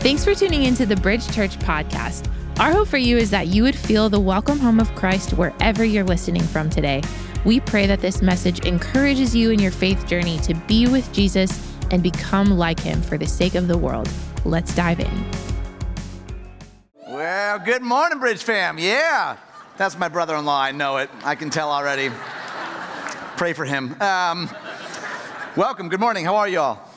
Thanks for tuning into the Bridge Church podcast. Our hope for you is that you would feel the welcome home of Christ wherever you're listening from today. We pray that this message encourages you in your faith journey to be with Jesus and become like him for the sake of the world. Let's dive in. Well, good morning, Bridge fam. Yeah, that's my brother in law. I know it. I can tell already. Pray for him. Um, welcome. Good morning. How are you all?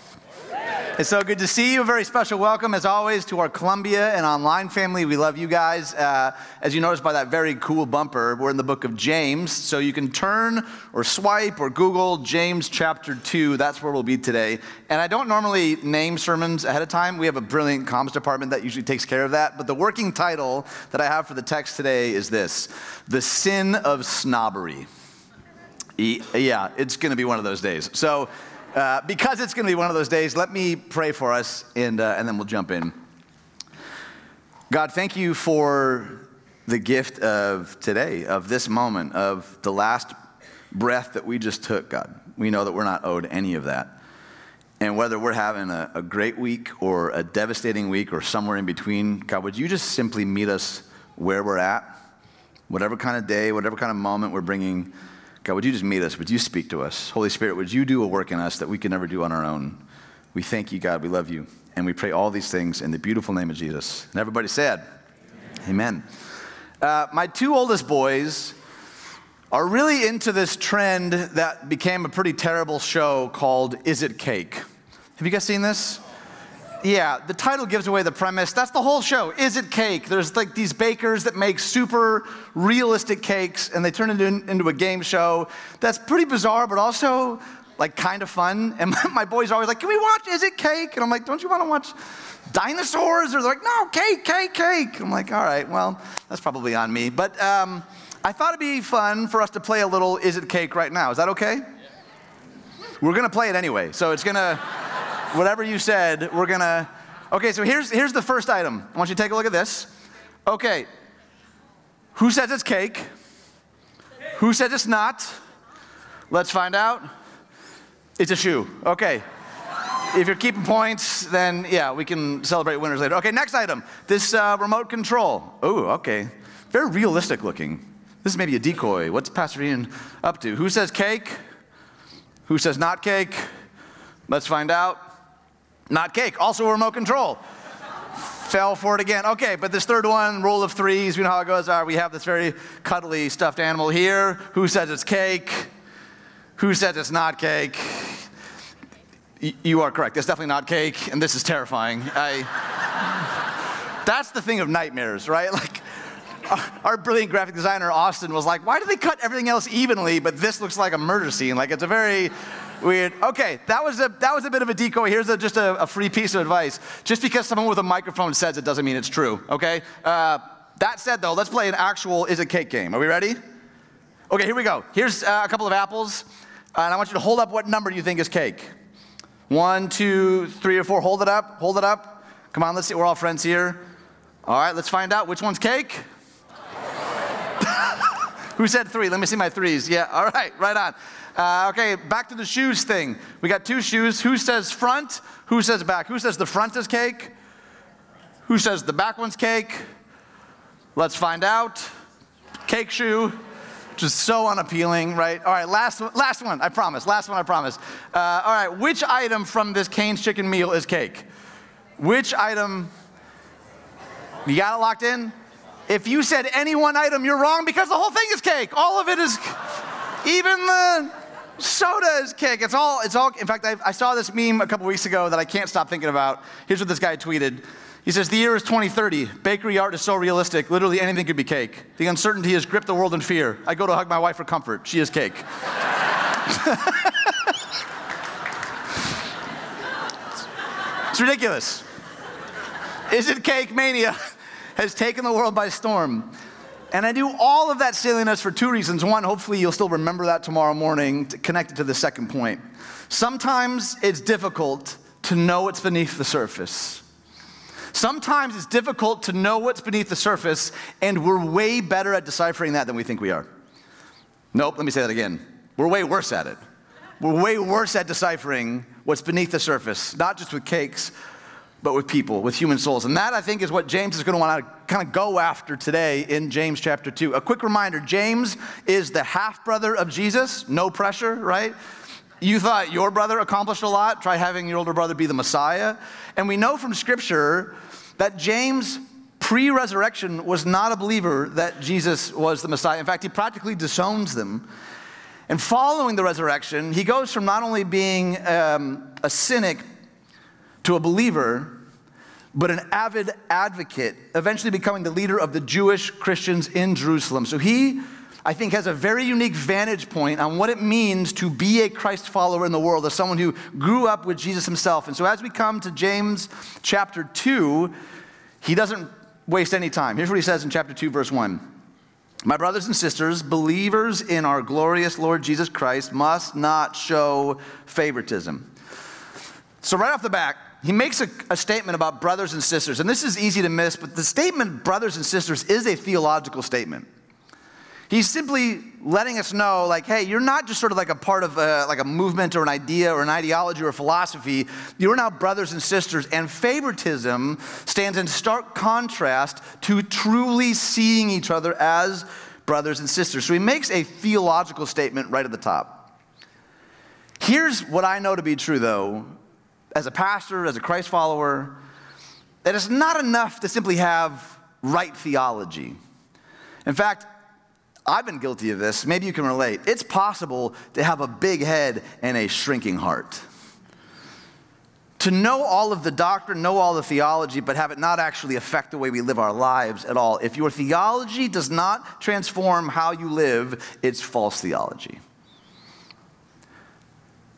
It's so good to see you. A very special welcome, as always, to our Columbia and online family. We love you guys. Uh, as you noticed by that very cool bumper, we're in the book of James. So you can turn or swipe or Google James chapter 2. That's where we'll be today. And I don't normally name sermons ahead of time. We have a brilliant comms department that usually takes care of that. But the working title that I have for the text today is this The Sin of Snobbery. Yeah, it's going to be one of those days. So, uh, because it's going to be one of those days, let me pray for us and, uh, and then we'll jump in. God, thank you for the gift of today, of this moment, of the last breath that we just took, God. We know that we're not owed any of that. And whether we're having a, a great week or a devastating week or somewhere in between, God, would you just simply meet us where we're at? Whatever kind of day, whatever kind of moment we're bringing God, would you just meet us? Would you speak to us? Holy Spirit, would you do a work in us that we can never do on our own? We thank you, God. We love you. And we pray all these things in the beautiful name of Jesus. And everybody said, Amen. Amen. Uh, my two oldest boys are really into this trend that became a pretty terrible show called Is It Cake? Have you guys seen this? Yeah, the title gives away the premise. That's the whole show. Is it cake? There's like these bakers that make super realistic cakes and they turn it in, into a game show. That's pretty bizarre, but also like kind of fun. And my, my boys are always like, Can we watch Is It Cake? And I'm like, Don't you want to watch dinosaurs? Or they're like, No, cake, cake, cake. I'm like, All right, well, that's probably on me. But um, I thought it'd be fun for us to play a little Is It Cake right now. Is that okay? Yeah. We're going to play it anyway. So it's going to whatever you said, we're gonna. Okay, so here's, here's the first item. I want you to take a look at this. Okay, who says it's cake? Who says it's not? Let's find out. It's a shoe. Okay. If you're keeping points, then yeah, we can celebrate winners later. Okay, next item. This uh, remote control. Oh, okay. Very realistic looking. This is maybe a decoy. What's Pastor Ian up to? Who says cake? Who says not cake? Let's find out. Not cake, also a remote control. Fell for it again. Okay, but this third one, rule of threes, you know how it goes. All right, we have this very cuddly stuffed animal here. Who says it's cake? Who says it's not cake? Y- you are correct. It's definitely not cake, and this is terrifying. I, that's the thing of nightmares, right? Like, our brilliant graphic designer Austin was like, "Why do they cut everything else evenly, but this looks like a murder scene? Like it's a very Weird. Okay, that was a, that was a bit of a decoy. Here's a, just a, a, free piece of advice. Just because someone with a microphone says it doesn't mean it's true, okay? Uh, that said, though, let's play an actual is it cake game. Are we ready? Okay, here we go. Here's uh, a couple of apples, uh, and I want you to hold up what number you think is cake. One, two, three, or four. Hold it up. Hold it up. Come on, let's see. We're all friends here. All right, let's find out which one's cake. Who said three? Let me see my threes. Yeah, all right, right on. Uh, okay, back to the shoes thing. We got two shoes. Who says front? Who says back? Who says the front is cake? Who says the back one's cake? Let's find out. Cake shoe, which is so unappealing, right? All right, last one, last one, I promise. Last one, I promise. Uh, all right, which item from this Cane's chicken meal is cake? Which item? You got it locked in? If you said any one item, you're wrong because the whole thing is cake. All of it is, even the soda is cake. It's all, it's all, in fact, I, I saw this meme a couple weeks ago that I can't stop thinking about. Here's what this guy tweeted. He says, The year is 2030. Bakery art is so realistic, literally anything could be cake. The uncertainty has gripped the world in fear. I go to hug my wife for comfort. She is cake. it's ridiculous. Is it cake mania has taken the world by storm? And I do all of that silliness for two reasons. One, hopefully you'll still remember that tomorrow morning, to connect it to the second point. Sometimes it's difficult to know what's beneath the surface. Sometimes it's difficult to know what's beneath the surface, and we're way better at deciphering that than we think we are. Nope, let me say that again. We're way worse at it. We're way worse at deciphering what's beneath the surface, not just with cakes, but with people, with human souls. And that, I think, is what James is going to want to kind of go after today in James chapter 2. A quick reminder James is the half brother of Jesus, no pressure, right? You thought your brother accomplished a lot, try having your older brother be the Messiah. And we know from Scripture that James, pre resurrection, was not a believer that Jesus was the Messiah. In fact, he practically disowns them. And following the resurrection, he goes from not only being um, a cynic to a believer, but an avid advocate, eventually becoming the leader of the Jewish Christians in Jerusalem. So he, I think, has a very unique vantage point on what it means to be a Christ follower in the world, as someone who grew up with Jesus himself. And so as we come to James chapter 2, he doesn't waste any time. Here's what he says in chapter 2, verse 1. My brothers and sisters, believers in our glorious Lord Jesus Christ must not show favoritism. So, right off the bat, he makes a, a, statement about brothers and sisters. And this is easy to miss, but the statement, brothers and sisters, is a theological statement. He's simply letting us know, like, hey, you're not just sort of like a part of a, like a movement or an idea or an ideology or a philosophy. You're now brothers and sisters. And favoritism stands in stark contrast to truly seeing each other as brothers and sisters. So he makes a theological statement right at the top. Here's what I know to be true, though, as a pastor, as a Christ follower, that it's not enough to simply have right theology. In fact, I've been guilty of this. Maybe you can relate. It's possible to have a big head and a shrinking heart. To know all of the doctrine, know all the theology, but have it not actually affect the way we live our lives at all. If your theology does not transform how you live, it's false theology.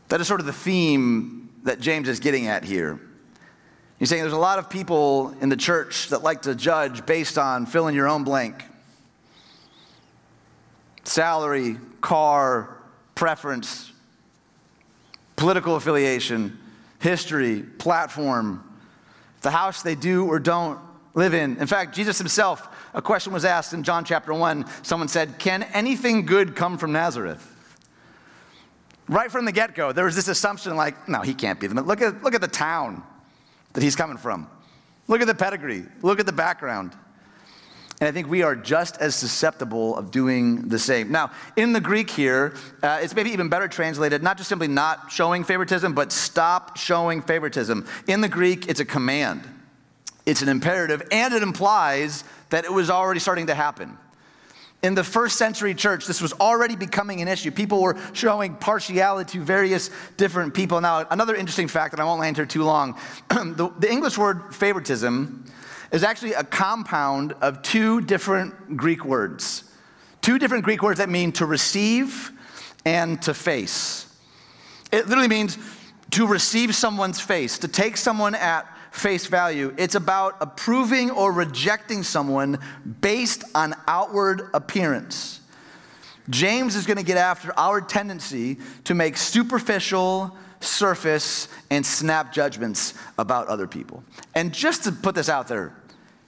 That is sort of the theme that James is getting at here. He's saying there's a lot of people in the church that like to judge based on fill in your own blank salary, car, preference, political affiliation, history, platform, the house they do or don't live in. In fact, Jesus himself, a question was asked in John chapter 1. Someone said, Can anything good come from Nazareth? Right from the get go, there was this assumption like, no, he can't be the look at Look at the town that he's coming from. Look at the pedigree. Look at the background. And I think we are just as susceptible of doing the same. Now, in the Greek here, uh, it's maybe even better translated, not just simply not showing favoritism, but stop showing favoritism. In the Greek, it's a command, it's an imperative, and it implies that it was already starting to happen. In the first century church, this was already becoming an issue. People were showing partiality to various different people. Now, another interesting fact, and I won't land here too long the, the English word favoritism is actually a compound of two different Greek words. Two different Greek words that mean to receive and to face. It literally means to receive someone's face, to take someone at face value. It's about approving or rejecting someone based on outward appearance. James is going to get after our tendency to make superficial, surface, and snap judgments about other people. And just to put this out there,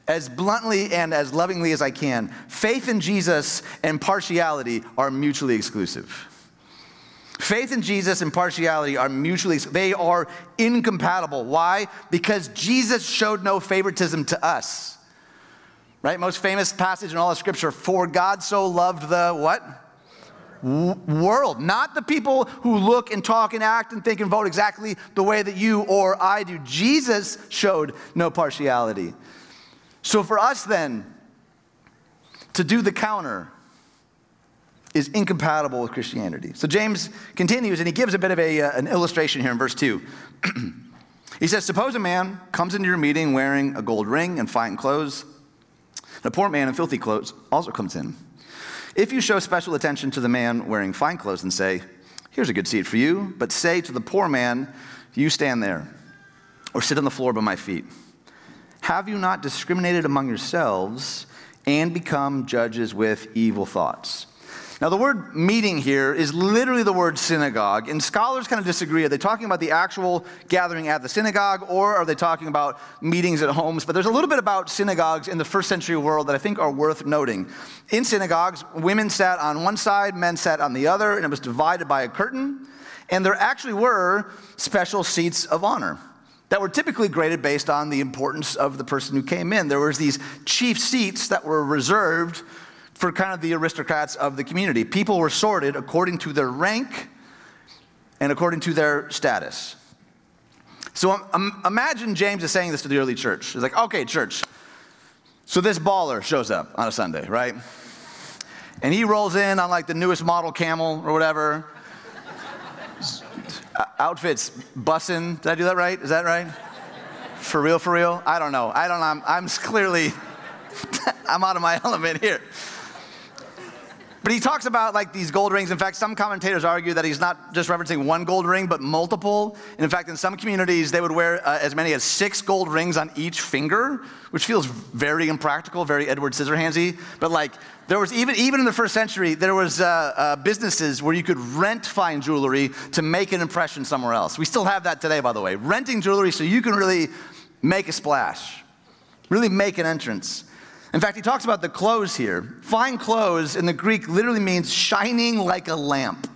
as bluntly and as lovingly as I can, faith in Jesus and partiality are mutually exclusive. Faith in Jesus and partiality are mutually, they are incompatible. Why? Because Jesus showed no favoritism to us. Right? Most famous passage in all of Scripture, for God so loved the what? world, not the people who look and talk and act and think and vote exactly the way that you or I do. Jesus showed no partiality. So for us then, to do the counter, is incompatible with Christianity. So James continues and he gives a bit of a, uh, an illustration here in verse 2. he says, Suppose a man comes into your meeting wearing a gold ring and fine clothes, and a poor man in filthy clothes also comes in. If you show special attention to the man wearing fine clothes and say, Here's a good seat for you, but say to the poor man, You stand there, or sit on the floor by my feet. Have you not discriminated among yourselves and become judges with evil thoughts? Now, the word meeting here is literally the word synagogue, and scholars kind of disagree. Are they talking about the actual gathering at the synagogue, or are they talking about meetings at homes? But there's a little bit about synagogues in the first century world that I think are worth noting. In synagogues, women sat on one side, men sat on the other, and it was divided by a curtain, and there actually were special seats of honor. that were typically graded based on the importance of the person who came in. There was these chief seats that were reserved for kind of the aristocrats of the community. People were sorted according to their rank and according to their status. So um, imagine James is saying this to the early church. He's like, okay, church, so this baller shows up on a Sunday, right? And he rolls in on like the newest model camel or whatever. Outfits bussin'. Did I do that right? Is that right? For real, for real? I don't know. I don't know. I'm, I'm clearly, I'm out of my element here. But he talks about like these gold rings. In fact, some commentators argue that he's not just referencing one gold ring, but multiple. And in fact, in some communities, they would wear uh, as many as six gold rings on each finger, which feels very impractical, very Edward Scissorhandsy. But like, there was even even in the first century, there was uh, uh, businesses where you could rent fine jewelry to make an impression somewhere else. We still have that today, by the way, renting jewelry so you can really make a splash, really make an entrance. In fact, he talks about the clothes here. Fine clothes in the Greek literally means shining like a lamp,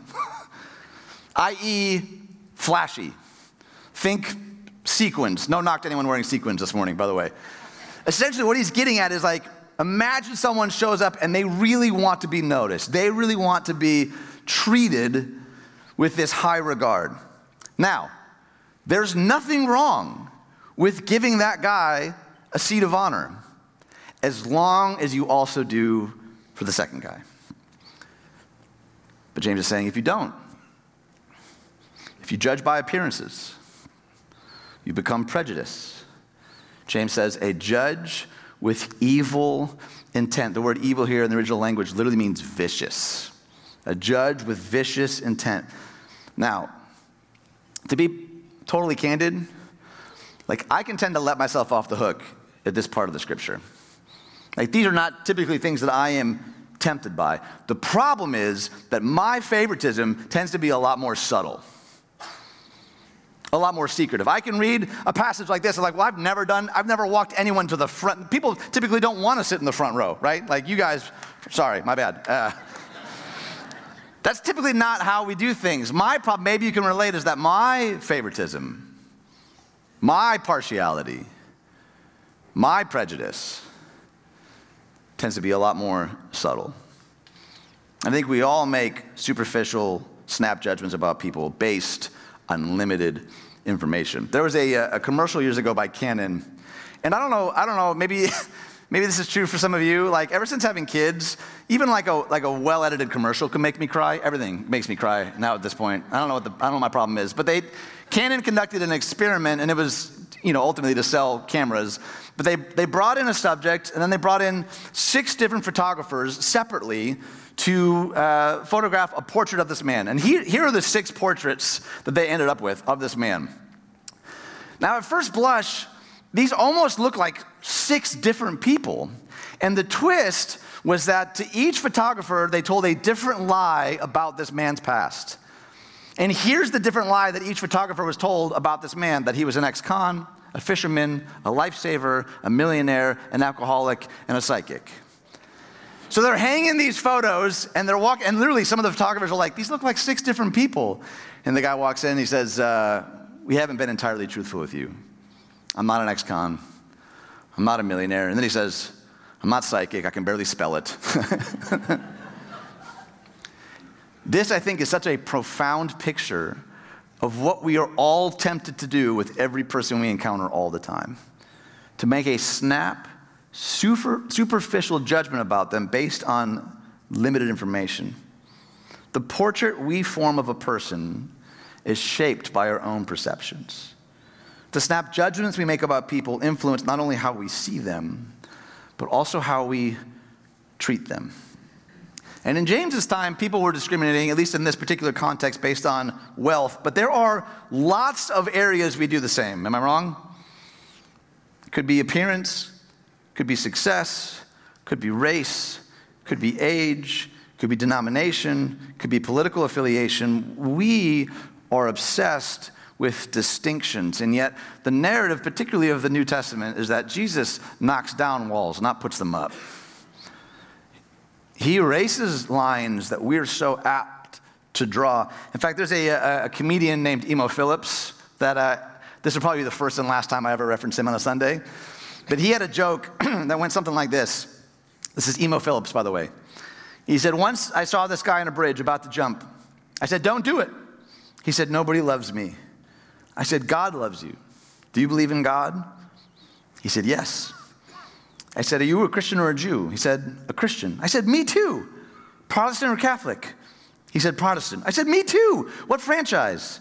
i.e., flashy. Think sequins. No knock to anyone wearing sequins this morning, by the way. Essentially, what he's getting at is like, imagine someone shows up and they really want to be noticed. They really want to be treated with this high regard. Now, there's nothing wrong with giving that guy a seat of honor as long as you also do for the second guy. But James is saying if you don't, if you judge by appearances, you become prejudiced. James says, a judge with evil intent. The word evil here in the original language literally means vicious. A judge with vicious intent. Now, to be totally candid, like I can tend to let myself off the hook at this part of the scripture. Like these are not typically things that I am tempted by. The problem is that my favoritism tends to be a lot more subtle. A lot more secretive. I can read a passage like this, I'm like, well, I've never done, I've never walked anyone to the front. People typically don't want to sit in the front row, right? Like you guys, sorry, my bad. Uh, that's typically not how we do things. My problem, maybe you can relate, is that my favoritism, my partiality, my prejudice, tends to be a lot more subtle. I think we all make superficial snap judgments about people based on limited information. There was a, uh, a commercial years ago by Canon, and I don't know, I don't know, maybe. Maybe this is true for some of you. Like ever since having kids, even like a like a well-edited commercial can make me cry. Everything makes me cry now at this point. I don't know what the I don't know what my problem is. But they Canon conducted an experiment, and it was you know ultimately to sell cameras. But they, they brought in a subject, and then they brought in six different photographers separately to uh, photograph a portrait of this man. And he, here are the six portraits that they ended up with of this man. Now, at first blush, these almost look like six different people. And the twist was that to each photographer, they told a different lie about this man's past. And here's the different lie that each photographer was told about this man that he was an ex con, a fisherman, a lifesaver, a millionaire, an alcoholic, and a psychic. So they're hanging these photos and they're walking, and literally some of the photographers are like, these look like six different people. And the guy walks in, he says, uh, We haven't been entirely truthful with you. I'm not an ex con, I'm not a millionaire. And then he says, I'm not psychic, I can barely spell it. this, I think, is such a profound picture of what we are all tempted to do with every person we encounter all the time to make a snap, super, superficial judgment about them based on limited information. The portrait we form of a person is shaped by our own perceptions. The snap judgments we make about people influence not only how we see them, but also how we treat them. And in James's time, people were discriminating, at least in this particular context, based on wealth. But there are lots of areas we do the same. Am I wrong? Could be appearance, could be success, could be race, could be age, could be denomination, could be political affiliation. We are obsessed with distinctions. And yet, the narrative, particularly of the New Testament, is that Jesus knocks down walls, not puts them up. He erases lines that we're so apt to draw. In fact, there's a, a, a comedian named Emo Phillips that, uh, this will probably be the first and last time I ever reference him on a Sunday. But he had a joke that went something like this. This is Emo Phillips, by the way. He said, Once I saw this guy on a bridge about to jump. I said, Don't do it. He said, Nobody loves me. I said, God loves you. Do you believe in God? He said, Yes. I said, Are you a Christian or a Jew? He said, A Christian. I said, Me too. Protestant or Catholic? He said, Protestant. I said, Me too. What franchise?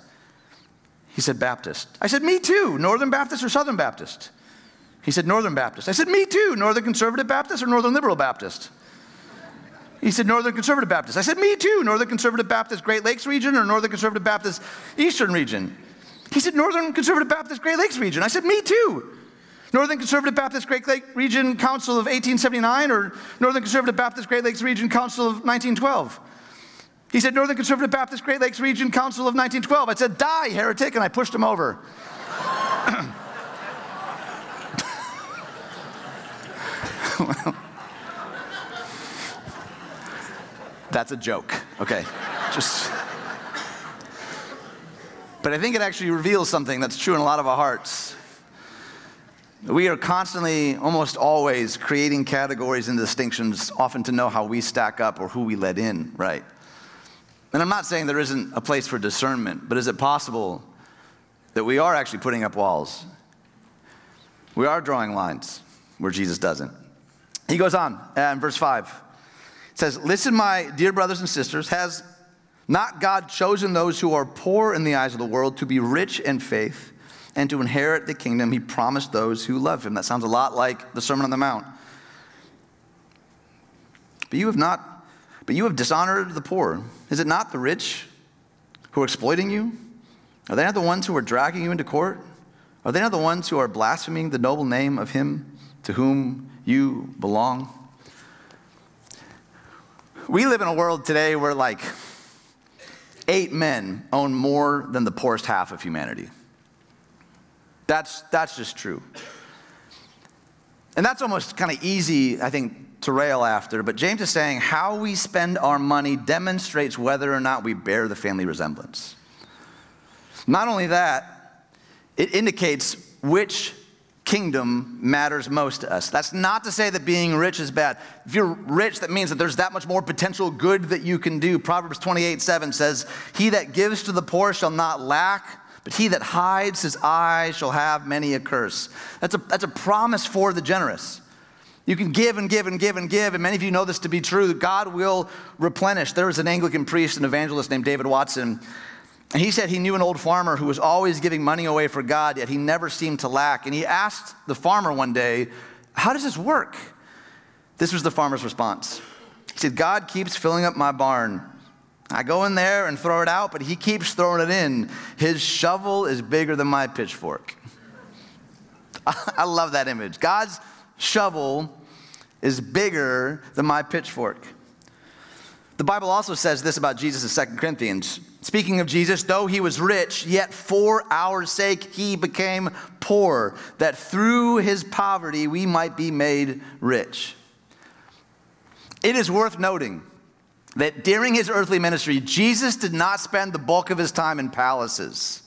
He said, Baptist. I said, Me too. Northern Baptist or Southern Baptist? He said, Northern Baptist. I said, Me too. Northern Conservative Baptist or Northern Liberal Baptist? He said, Northern Conservative Baptist. I said, Me too. Northern Conservative Baptist Great Lakes region or Northern Conservative Baptist Eastern region? He said, Northern Conservative Baptist Great Lakes region. I said, Me too. Northern Conservative Baptist Great Lakes Region Council of 1879 or Northern Conservative Baptist Great Lakes Region Council of 1912? He said, Northern Conservative Baptist Great Lakes Region Council of 1912. I said, Die, heretic, and I pushed him over. well, that's a joke. Okay. Just. But I think it actually reveals something that's true in a lot of our hearts. We are constantly, almost always, creating categories and distinctions, often to know how we stack up or who we let in, right? And I'm not saying there isn't a place for discernment, but is it possible that we are actually putting up walls? We are drawing lines where Jesus doesn't. He goes on uh, in verse 5. It says, Listen, my dear brothers and sisters, has not God chosen those who are poor in the eyes of the world to be rich in faith? And to inherit the kingdom he promised those who love him. That sounds a lot like the Sermon on the Mount. But you have not, but you have dishonored the poor. Is it not the rich who are exploiting you? Are they not the ones who are dragging you into court? Are they not the ones who are blaspheming the noble name of him to whom you belong? We live in a world today where, like, eight men own more than the poorest half of humanity. That's, that's just true. And that's almost kind of easy, I think, to rail after. But James is saying how we spend our money demonstrates whether or not we bear the family resemblance. Not only that, it indicates which kingdom matters most to us. That's not to say that being rich is bad. If you're rich, that means that there's that much more potential good that you can do. Proverbs 28 7 says, He that gives to the poor shall not lack but he that hides his eyes shall have many a curse. That's a, that's a promise for the generous. You can give and give and give and give, and many of you know this to be true. God will replenish. There was an Anglican priest and evangelist named David Watson, and he said he knew an old farmer who was always giving money away for God, yet he never seemed to lack. And he asked the farmer one day, How does this work? This was the farmer's response. He said, God keeps filling up my barn I go in there and throw it out, but he keeps throwing it in. His shovel is bigger than my pitchfork. I love that image. God's shovel is bigger than my pitchfork. The Bible also says this about Jesus in 2 Corinthians. Speaking of Jesus, though he was rich, yet for our sake he became poor, that through his poverty we might be made rich. It is worth noting that during his earthly ministry, Jesus did not spend the bulk of his time in palaces.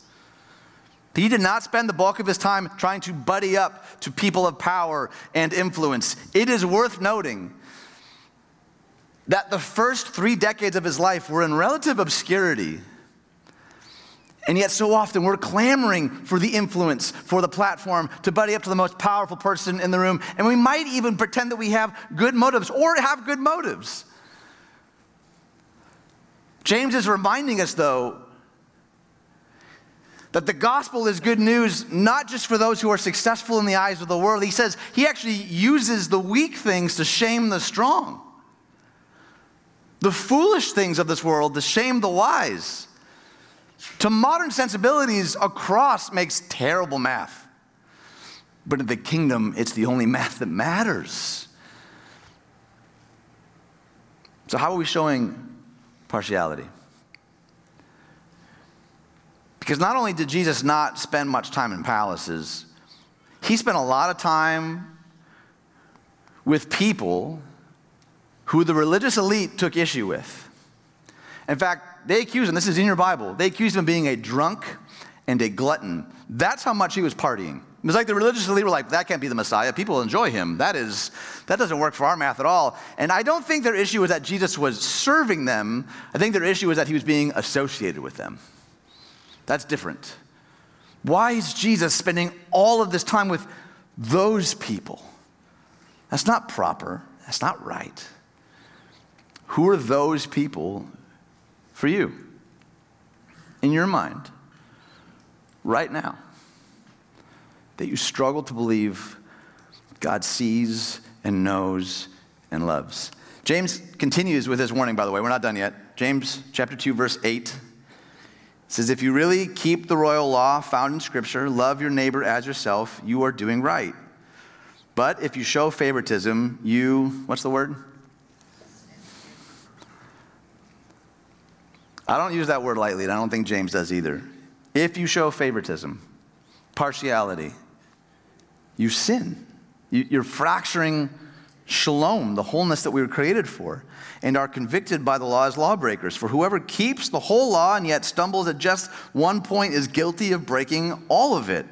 He did not spend the bulk of his time trying to buddy up to people of power and influence. It is worth noting that the first three decades of his life were in relative obscurity. And yet, so often, we're clamoring for the influence, for the platform, to buddy up to the most powerful person in the room. And we might even pretend that we have good motives or have good motives. James is reminding us, though, that the gospel is good news not just for those who are successful in the eyes of the world. He says he actually uses the weak things to shame the strong, the foolish things of this world to shame the wise. To modern sensibilities, a cross makes terrible math. But in the kingdom, it's the only math that matters. So, how are we showing partiality. Because not only did Jesus not spend much time in palaces, he spent a lot of time with people who the religious elite took issue with. In fact, they accused him, this is in your Bible, they accused him of being a drunk and a glutton. That's how much he was partying. It was like the religious elite were like, that can't be the Messiah. People enjoy him. That is, that doesn't work for our math at all. And I don't think their issue was that Jesus was serving them. I think their issue was that he was being associated with them. That's different. Why is Jesus spending all of this time with those people? That's not proper. That's not right. Who are those people for you in your mind right now? That you struggle to believe God sees and knows and loves. James continues with his warning, by the way. We're not done yet. James chapter 2, verse 8 says, If you really keep the royal law found in Scripture, love your neighbor as yourself, you are doing right. But if you show favoritism, you, what's the word? I don't use that word lightly, and I don't think James does either. If you show favoritism, partiality, you sin. You're fracturing shalom, the wholeness that we were created for, and are convicted by the law as lawbreakers. For whoever keeps the whole law and yet stumbles at just one point is guilty of breaking all of it.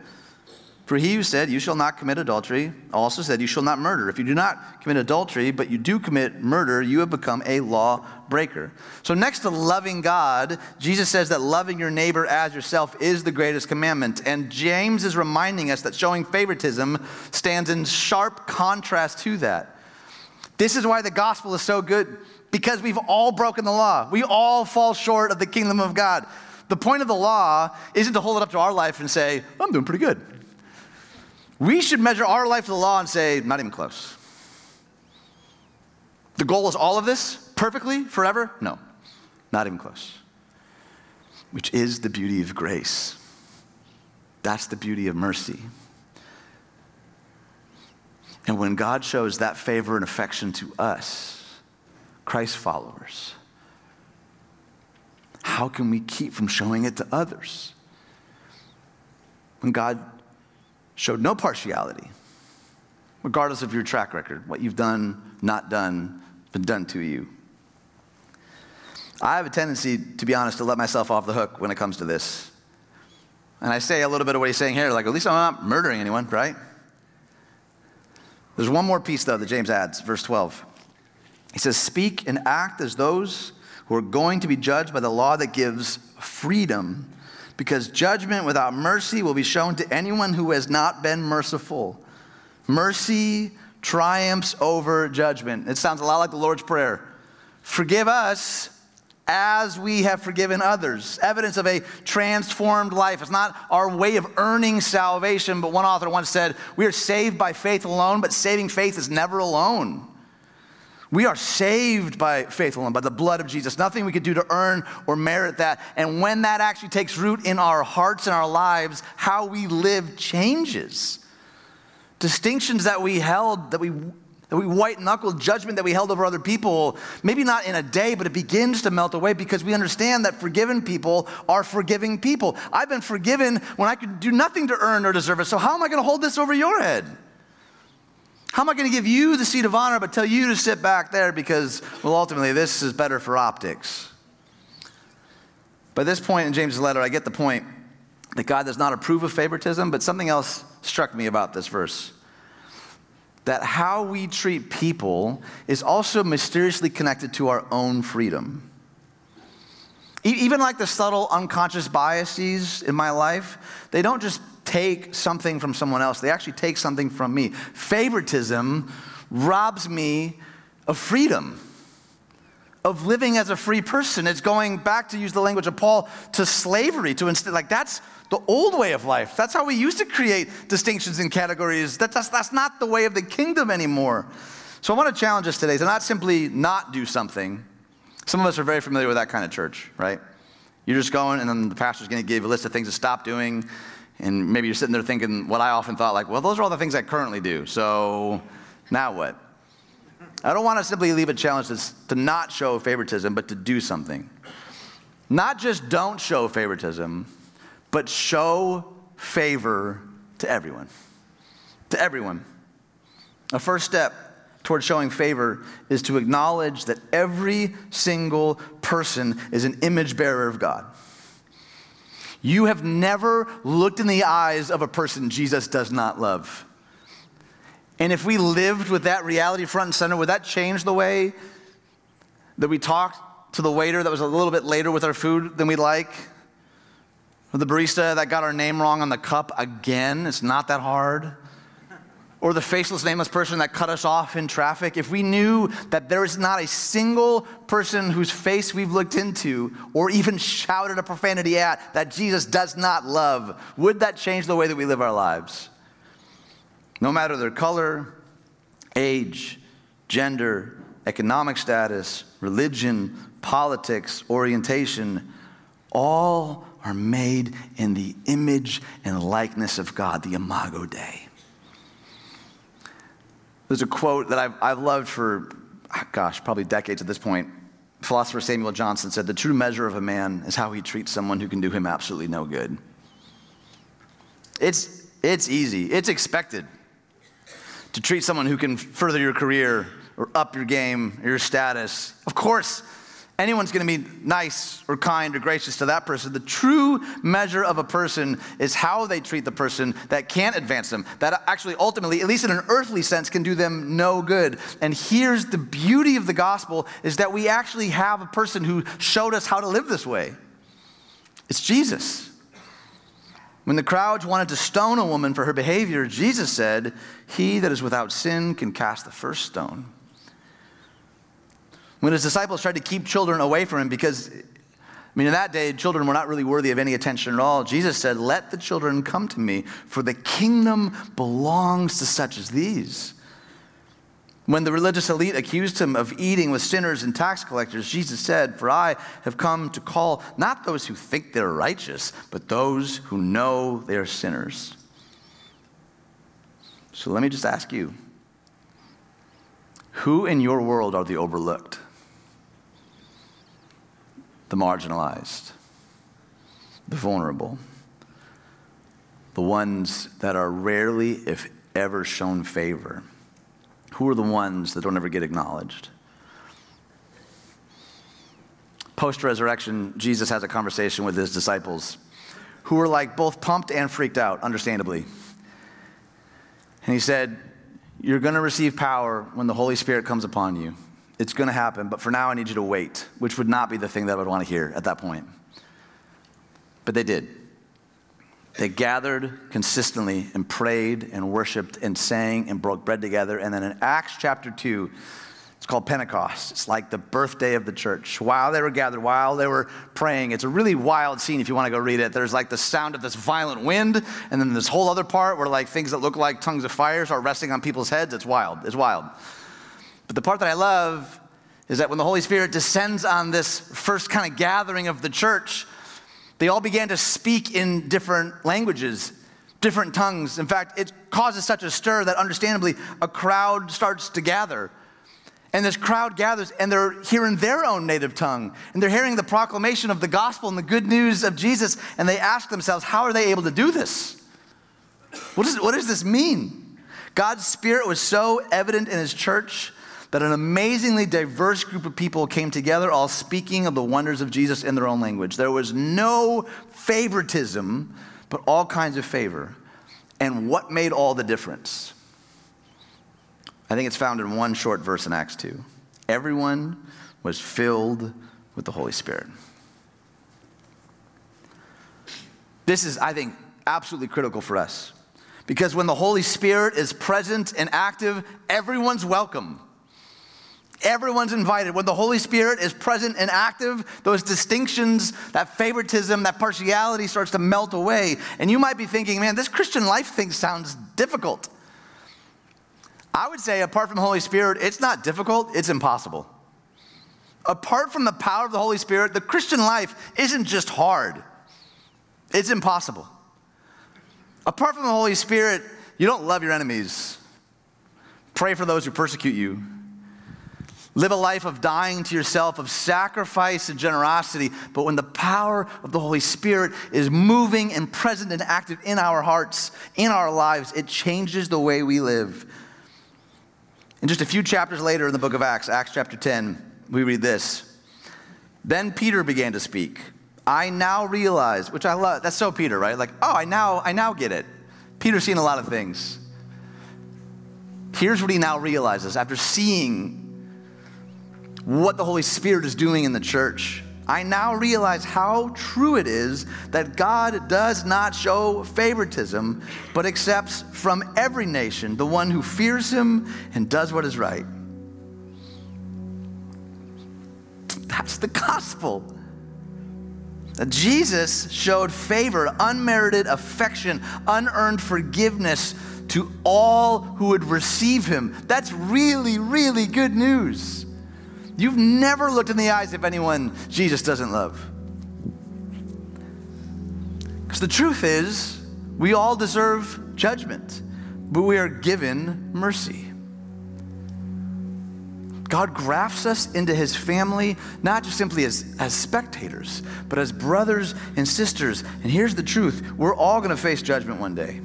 For he who said, You shall not commit adultery, also said, You shall not murder. If you do not commit adultery, but you do commit murder, you have become a law breaker. So, next to loving God, Jesus says that loving your neighbor as yourself is the greatest commandment. And James is reminding us that showing favoritism stands in sharp contrast to that. This is why the gospel is so good, because we've all broken the law. We all fall short of the kingdom of God. The point of the law isn't to hold it up to our life and say, I'm doing pretty good. We should measure our life to the law and say, not even close. The goal is all of this perfectly forever? No, not even close. Which is the beauty of grace. That's the beauty of mercy. And when God shows that favor and affection to us, Christ followers, how can we keep from showing it to others? When God showed no partiality, regardless of your track record, what you've done, not done, been done to you. I have a tendency, to be honest, to let myself off the hook when it comes to this. And I say a little bit of what he's saying here, like, at least I'm not murdering anyone, right? There's one more piece, though, that James adds, verse 12. He says, Speak and act as those who are going to be judged by the law that gives freedom because judgment without mercy will be shown to anyone who has not been merciful. Mercy triumphs over judgment. It sounds a lot like the Lord's Prayer. Forgive us as we have forgiven others. Evidence of a transformed life. It's not our way of earning salvation, but one author once said, We are saved by faith alone, but saving faith is never alone. We are saved by faith alone, by the blood of Jesus. Nothing we could do to earn or merit that. And when that actually takes root in our hearts and our lives, how we live changes. Distinctions that we held, that we that we white knuckled judgment that we held over other people, maybe not in a day, but it begins to melt away because we understand that forgiven people are forgiving people. I've been forgiven when I could do nothing to earn or deserve it. So, how am I going to hold this over your head? How am I going to give you the seat of honor but tell you to sit back there because, well, ultimately, this is better for optics? By this point in James' letter, I get the point that God does not approve of favoritism, but something else struck me about this verse. That how we treat people is also mysteriously connected to our own freedom. Even like the subtle unconscious biases in my life, they don't just take something from someone else, they actually take something from me. Favoritism robs me of freedom, of living as a free person. It's going back to use the language of Paul to slavery, to instead, like that's the old way of life. That's how we used to create distinctions and categories. That, that's, that's not the way of the kingdom anymore. So I want to challenge us today to not simply not do something. Some of us are very familiar with that kind of church, right? You're just going, and then the pastor's going to give a list of things to stop doing, and maybe you're sitting there thinking what I often thought, like, well, those are all the things I currently do. So now what? I don't want to simply leave a challenge to, not show favoritism, but to do something. Not just don't show favoritism, but show favor to everyone. To everyone. A first step towards showing favor is to acknowledge that every single person is an image bearer of God. You have never looked in the eyes of a person Jesus does not love. And if we lived with that reality front and center, would that change the way that we talk to the waiter that was a little bit later with our food than we'd like? Or the barista that got our name wrong on the cup again? It's not that hard or the faceless, nameless person that cut us off in traffic, if we knew that there is not a single person whose face we've looked into or even shouted a profanity at that Jesus does not love, would that change the way that we live our lives? No matter their color, age, gender, economic status, religion, politics, orientation, all are made in the image and likeness of God, the Imago Dei. There's a quote that I've, I've loved for, gosh, probably decades at this point. Philosopher Samuel Johnson said, The true measure of a man is how he treats someone who can do him absolutely no good. It's, it's easy, it's expected to treat someone who can further your career or up your game, your status. Of course, anyone's going to be nice or kind or gracious to that person. The true measure of a person is how they treat the person that can't advance them, that actually ultimately, at least in an earthly sense, can do them no good. And here's the beauty of the gospel is that we actually have a person who showed us how to live this way. It's Jesus. When the crowds wanted to stone a woman for her behavior, Jesus said, He that is without sin can cast the first stone. When his disciples tried to keep children away from him because, I mean, in that day, children were not really worthy of any attention at all, Jesus said, Let the children come to me, for the kingdom belongs to such as these. When the religious elite accused him of eating with sinners and tax collectors, Jesus said, For I have come to call not those who think they're righteous, but those who know they are sinners. So let me just ask you who in your world are the overlooked? The marginalized, the vulnerable, the ones that are rarely, if ever, shown favor. Who are the ones that don't ever get acknowledged? Post resurrection, Jesus has a conversation with his disciples who were like both pumped and freaked out, understandably. And he said, You're going to receive power when the Holy Spirit comes upon you. It's going to happen, but for now I need you to wait, which would not be the thing that I would want to hear at that point. But they did. They gathered consistently and prayed and worshiped and sang and broke bread together. And then in Acts chapter 2, it's called Pentecost. It's like the birthday of the church. While they were gathered, while they were praying, it's a really wild scene if you want to go read it. There's like the sound of this violent wind, and then this whole other part where like things that look like tongues of fire are resting on people's heads. It's wild. It's wild. But the part that I love is that when the Holy Spirit descends on this first kind of gathering of the church, they all began to speak in different languages, different tongues. In fact, it causes such a stir that understandably a crowd starts to gather. And this crowd gathers and they're hearing their own native tongue. And they're hearing the proclamation of the gospel and the good news of Jesus. And they ask themselves, how are they able to do this? What, is, what does this mean? God's Spirit was so evident in His church that an amazingly diverse group of people came together, all speaking of the wonders of Jesus in their own language. There was no favoritism, but all kinds of favor. And what made all the difference? I think it's found in one short verse in Acts 2. Everyone was filled with the Holy Spirit. This is, I think, absolutely critical for us. Because when the Holy Spirit is present and active, everyone's welcome. Everyone's invited. When the Holy Spirit is present and active, those distinctions, that favoritism, that partiality starts to melt away. And you might be thinking, man, this Christian life thing sounds difficult. I would say, apart from the Holy Spirit, it's not difficult, it's impossible. Apart from the power of the Holy Spirit, the Christian life isn't just hard, it's impossible. Apart from the Holy Spirit, you don't love your enemies, pray for those who persecute you Live a life of dying to yourself, of sacrifice and generosity. But when the power of the Holy Spirit is moving and present and active in our hearts, in our lives, it changes the way we live. And just a few chapters later in the book of Acts, Acts chapter 10, we read this Then Peter began to speak. I now realize, which I love, that's so Peter, right? Like, oh, I now, I now get it. Peter's seen a lot of things. Here's what he now realizes after seeing what the Holy Spirit is doing in the church. I now realize how true it is that God does not show favoritism, but accepts from every nation the one who fears him and does what is right. That's the gospel. That Jesus showed favor, unmerited affection, unearned forgiveness to all who would receive him. That's really, really good news. You've never looked in the eyes of anyone Jesus doesn't love. Because the truth is, we all deserve judgment, but we are given mercy. God grafts us into his family, not just simply as, as spectators, but as brothers and sisters. And here's the truth we're all going to face judgment one day.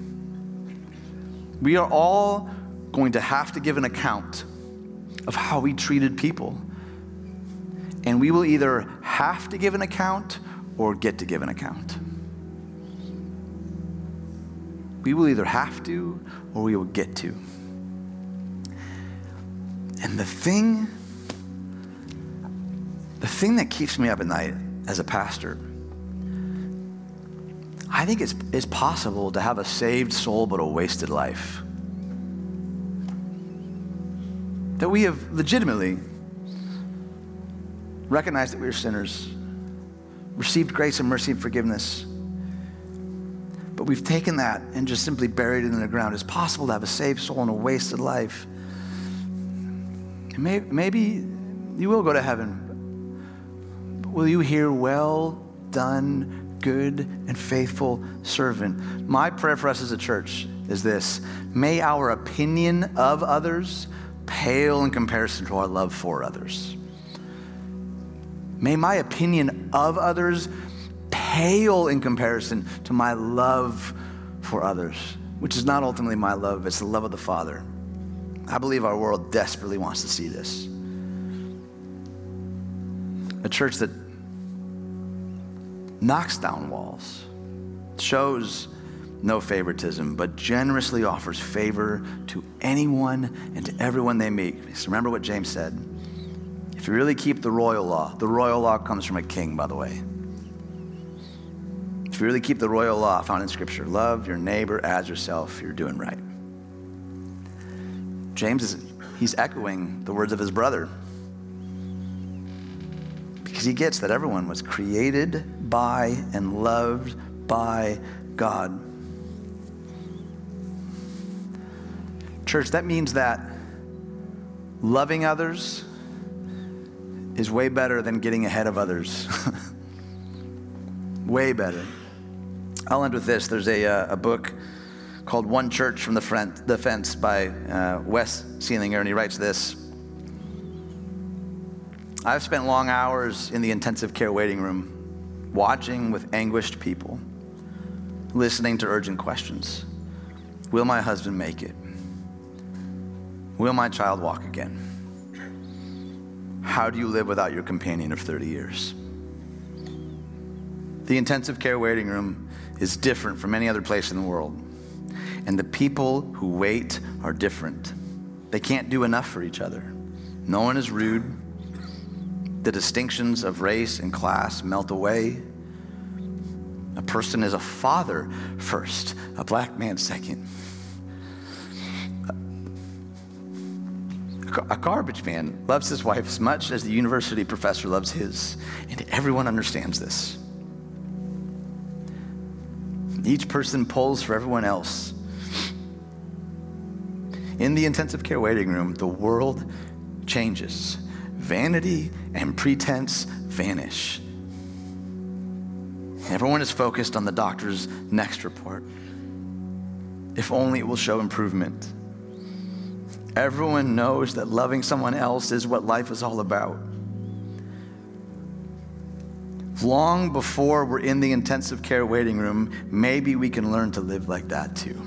We are all going to have to give an account of how we treated people. And we will either have to give an account or get to give an account. We will either have to or we will get to. And the thing, the thing that keeps me up at night as a pastor, I think it's, it's possible to have a saved soul but a wasted life. That we have legitimately recognized that we are sinners, received grace and mercy and forgiveness. But we've taken that and just simply buried it in the ground. It's possible to have a saved soul and a wasted life. Maybe, maybe you will go to heaven. But will you hear, well done, good and faithful servant? My prayer for us as a church is this May our opinion of others pale in comparison to our love for others. May my opinion of others pale in comparison to my love for others, which is not ultimately my love, it's the love of the Father. I believe our world desperately wants to see this. A church that knocks down walls, shows no favoritism, but generously offers favor to anyone and to everyone they meet. Remember what James said. If you really keep the royal law, the royal law comes from a king, by the way. If you really keep the royal law found in Scripture, love your neighbor as yourself, you're doing right. James is he's echoing the words of his brother. Because he gets that everyone was created by and loved by God. Church, that means that loving others is way better than getting ahead of others. way better. I'll end with this. There's a, uh, a book called One Church from the, Front, the Fence by uh, Wes Seelinger, and he writes this I've spent long hours in the intensive care waiting room, watching with anguished people, listening to urgent questions. Will my husband make it? Will my child walk again? How do you live without your companion of 30 years? The intensive care waiting room is different from any other place in the world. And the people who wait are different. They can't do enough for each other. No one is rude. The distinctions of race and class melt away. A person is a father first, a black man second. A garbage man loves his wife as much as the university professor loves his, and everyone understands this. Each person pulls for everyone else. In the intensive care waiting room, the world changes. Vanity and pretense vanish. Everyone is focused on the doctor's next report. If only it will show improvement. Everyone knows that loving someone else is what life is all about. Long before we're in the intensive care waiting room, maybe we can learn to live like that too.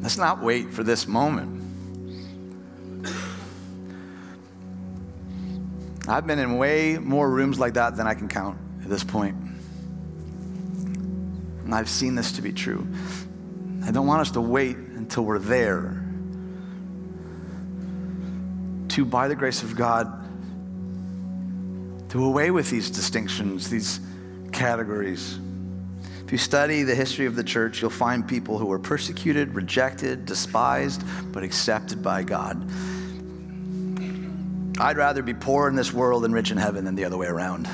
Let's not wait for this moment. I've been in way more rooms like that than I can count at this point. And I've seen this to be true. I don't want us to wait until we're there to, by the grace of God, do away with these distinctions, these categories. If you study the history of the church, you'll find people who were persecuted, rejected, despised, but accepted by God. I'd rather be poor in this world and rich in heaven than the other way around.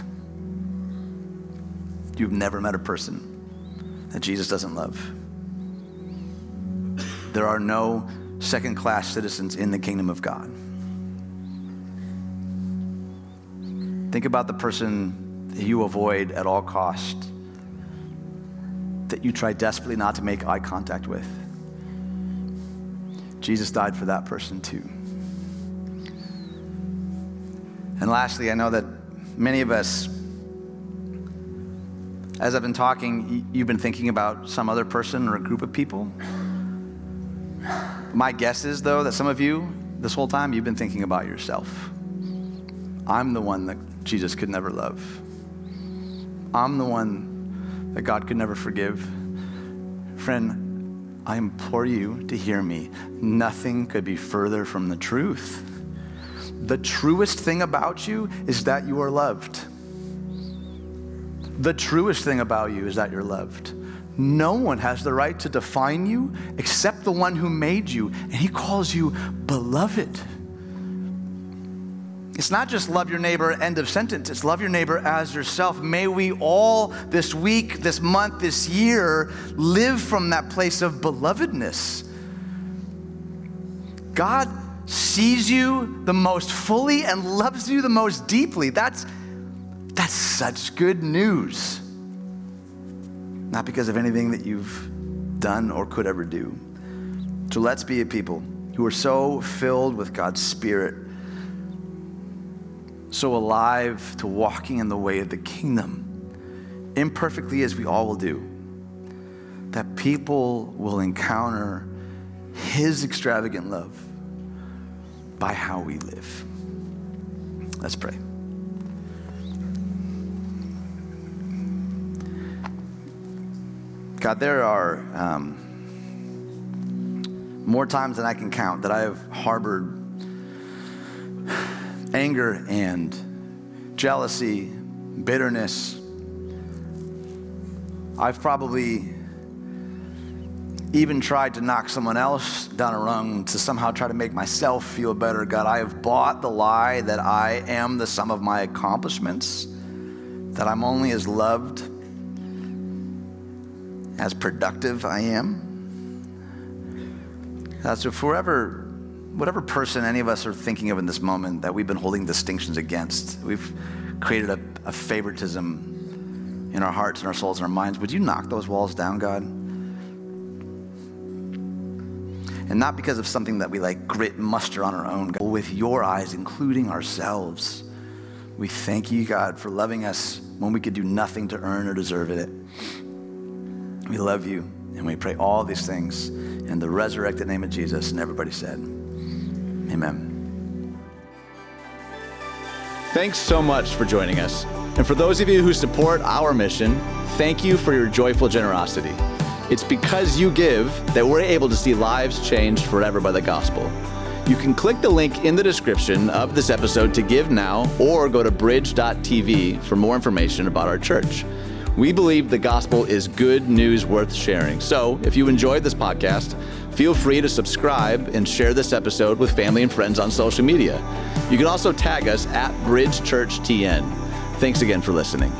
You've never met a person that Jesus doesn't love. There are no second class citizens in the kingdom of God. Think about the person you avoid at all cost, that you try desperately not to make eye contact with. Jesus died for that person too. And lastly, I know that many of us, as I've been talking, you've been thinking about some other person or a group of people. My guess is, though, that some of you, this whole time, you've been thinking about yourself. I'm the one that Jesus could never love. I'm the one that God could never forgive. Friend, I implore you to hear me. Nothing could be further from the truth. The truest thing about you is that you are loved. The truest thing about you is that you're loved. No one has the right to define you except the one who made you, and he calls you beloved. It's not just love your neighbor, end of sentence. It's love your neighbor as yourself. May we all this week, this month, this year live from that place of belovedness. God sees you the most fully and loves you the most deeply. That's, that's such good news. Not because of anything that you've done or could ever do. So let's be a people who are so filled with God's Spirit so alive to walking in the way of the kingdom, imperfectly as we all will do, that people will encounter His extravagant love by how we live. Let's pray. God, there are um, more times than I can count that I have harbored anger and jealousy, bitterness. I've probably even tried to knock someone else down a rung to somehow try to make myself feel better. God, I have bought the lie that I am the sum of my accomplishments, that I'm only as loved, as productive I am. Uh, so, forever whatever person any of us are thinking of in this moment that we've been holding distinctions against, we've created a, a favoritism in our hearts and our souls and our minds. Would you knock those walls down, God? And not because of something that we like grit and muster on our own, God, with your eyes, including ourselves. We thank you, God, for loving us when we could do nothing to earn or deserve it. We love you, and we pray all these things in the resurrected name of Jesus. And everybody said, Amen. Thanks so much for joining us. And for those of you who support our mission, thank you for your joyful generosity. It's because you give that we're able to see lives changed forever by the gospel. You can click the link in the description of this episode to give now or go to bridge.tv for more information about our church. We believe the gospel is good news worth sharing. So if you enjoyed this podcast, Feel free to subscribe and share this episode with family and friends on social media. You can also tag us at Bridge Church TN. Thanks again for listening.